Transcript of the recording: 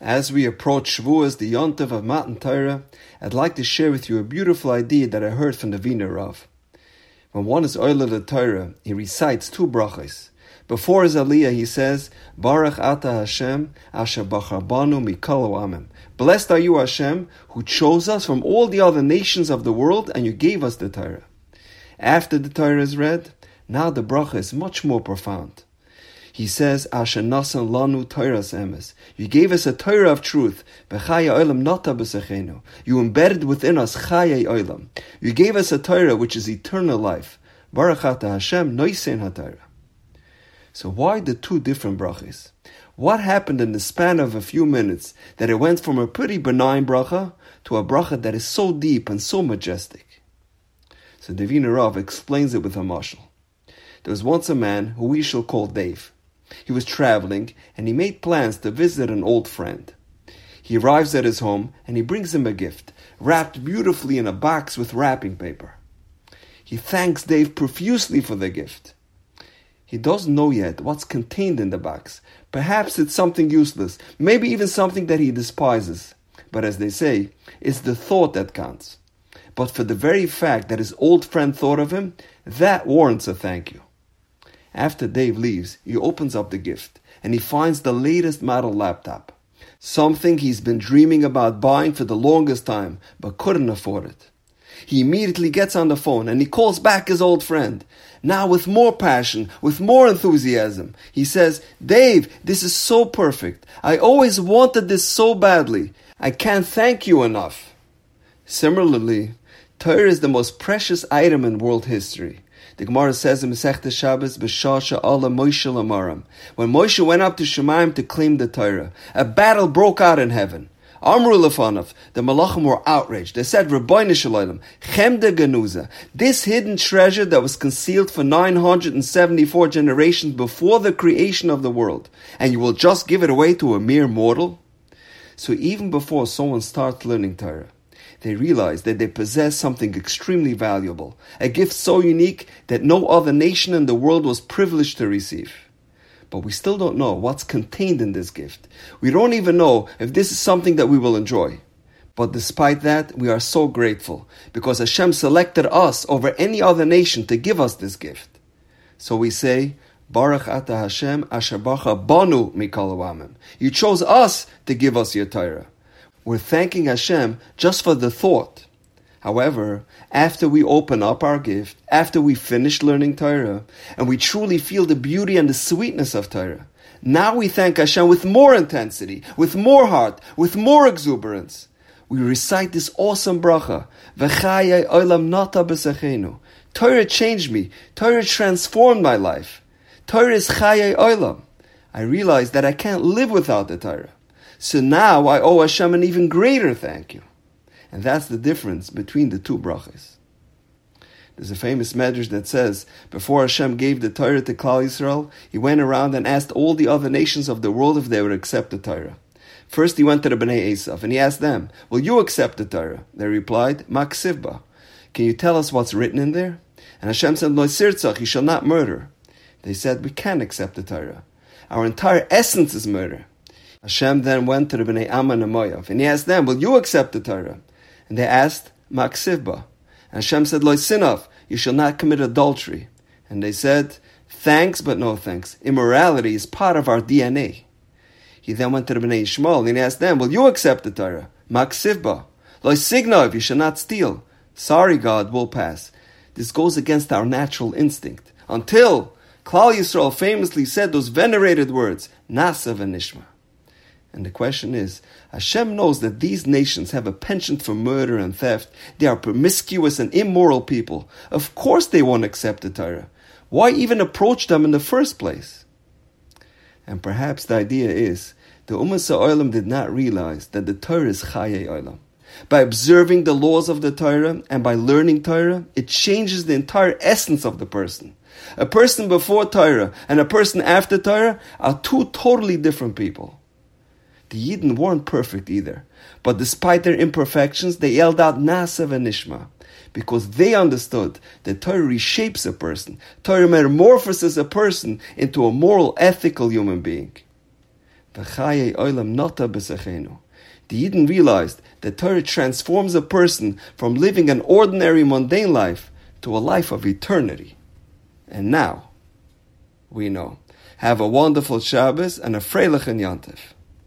As we approach Shavuos, the Yontav of Matan Torah, I'd like to share with you a beautiful idea that I heard from the Wiener Rav. When one is oil of the Torah, he recites two brachas. Before his aliyah, he says, Baruch Ata Hashem, Asher Bachabanu Mikol Amim. Blessed are you, Hashem, who chose us from all the other nations of the world, and you gave us the Torah. After the Torah is read, now the bracha is much more profound. He says, Asher nasan lanu Toras emes. You gave us a Torah of truth. Bechaya olam nata b'sechenu. You embedded within us chayei olam. You gave us a Torah which is eternal life. Baruch ata Hashem noisen haTorah. So why the two different brachas? What happened in the span of a few minutes that it went from a pretty benign bracha to a bracha that is so deep and so majestic? So Devina Rav explains it with a mashal. There was once a man who we shall call Dave. He was traveling and he made plans to visit an old friend. He arrives at his home and he brings him a gift, wrapped beautifully in a box with wrapping paper. He thanks Dave profusely for the gift. He doesn't know yet what's contained in the box. Perhaps it's something useless, maybe even something that he despises. But as they say, it's the thought that counts. But for the very fact that his old friend thought of him, that warrants a thank you. After Dave leaves, he opens up the gift and he finds the latest model laptop. Something he's been dreaming about buying for the longest time, but couldn't afford it. He immediately gets on the phone and he calls back his old friend. Now with more passion, with more enthusiasm. He says, Dave, this is so perfect. I always wanted this so badly. I can't thank you enough. Similarly, Torah is the most precious item in world history. The Gemara says in Masechta Shabbos, "B'shasha Allah Moshe Lamarom." When Moshe went up to Shemaim to claim the Torah, a battle broke out in heaven. Amru Lefanov, the Malachim were outraged. They said, Ribono Shel Olam, Chemde Ganuza, this hidden treasure that was concealed for 974 generations before the creation of the world, and you will just give it away to a mere mortal? So even before someone starts learning Torah, they realize that they possess something extremely valuable, a gift so unique that no other nation in the world was privileged to receive. But we still don't know what's contained in this gift. We don't even know if this is something that we will enjoy. But despite that, we are so grateful because Hashem selected us over any other nation to give us this gift. So we say, Baruch Ata Hashem Asher Bacha Banu Mikol You chose us to give us your Torah we're thanking Hashem just for the thought. However, after we open up our gift, after we finish learning Torah, and we truly feel the beauty and the sweetness of Torah, now we thank Hashem with more intensity, with more heart, with more exuberance. We recite this awesome bracha, V'chayei olam nata b'sechenu. Torah changed me. Torah transformed my life. Torah is chayei olam. I realize that I can't live without the Torah. So now I owe Hashem an even greater thank you. And that's the difference between the two brachas. There's a famous medrash that says, before Hashem gave the Torah to Klal Yisrael, he went around and asked all the other nations of the world if they would accept the Torah. First he went to the Bnei Esav and he asked them, will you accept the Torah? They replied, Maksivba. Can you tell us what's written in there? And Hashem said, Lo sirtzach, you shall not murder. They said, we can't accept the Torah. Our entire essence is murder. Hashem then went to the Bnei Ammon and Moav, and he asked them, Will you accept the Torah? And they asked, Maksivba. And Hashem said, Lo sinov, you shall not commit adultery. And they said, Thanks, but no thanks. Immorality is part of our DNA. He then went to the Bnei Ishmael, and he asked them, Will you accept the Torah? Maksivba. Lo signov, you shall not steal. Sorry, God, will pass. This goes against our natural instinct. Until Klal Yisrael famously said those venerated words, Na'aseh v'nishma. And the question is, Hashem knows that these nations have a penchant for murder and theft. They are promiscuous and immoral people. Of course they won't accept the Torah. Why even approach them in the first place? And perhaps the idea is, the Umos Ha'olam did not realize that the Torah is Chaye Olam. By observing the laws of the Torah and by learning Torah, it changes the entire essence of the person. A person before Torah and a person after Torah are two totally different people. The Yidden weren't perfect either, but despite their imperfections, they yelled out Na'aseh v'nishma, because they understood that Torah reshapes a person, Torah metamorphoses a person into a moral, ethical human being. The Yidden realized that Torah transforms a person from living an ordinary mundane life to a life of eternity. And now, we know. Have a wonderful Shabbos and a Freilich and Yantif.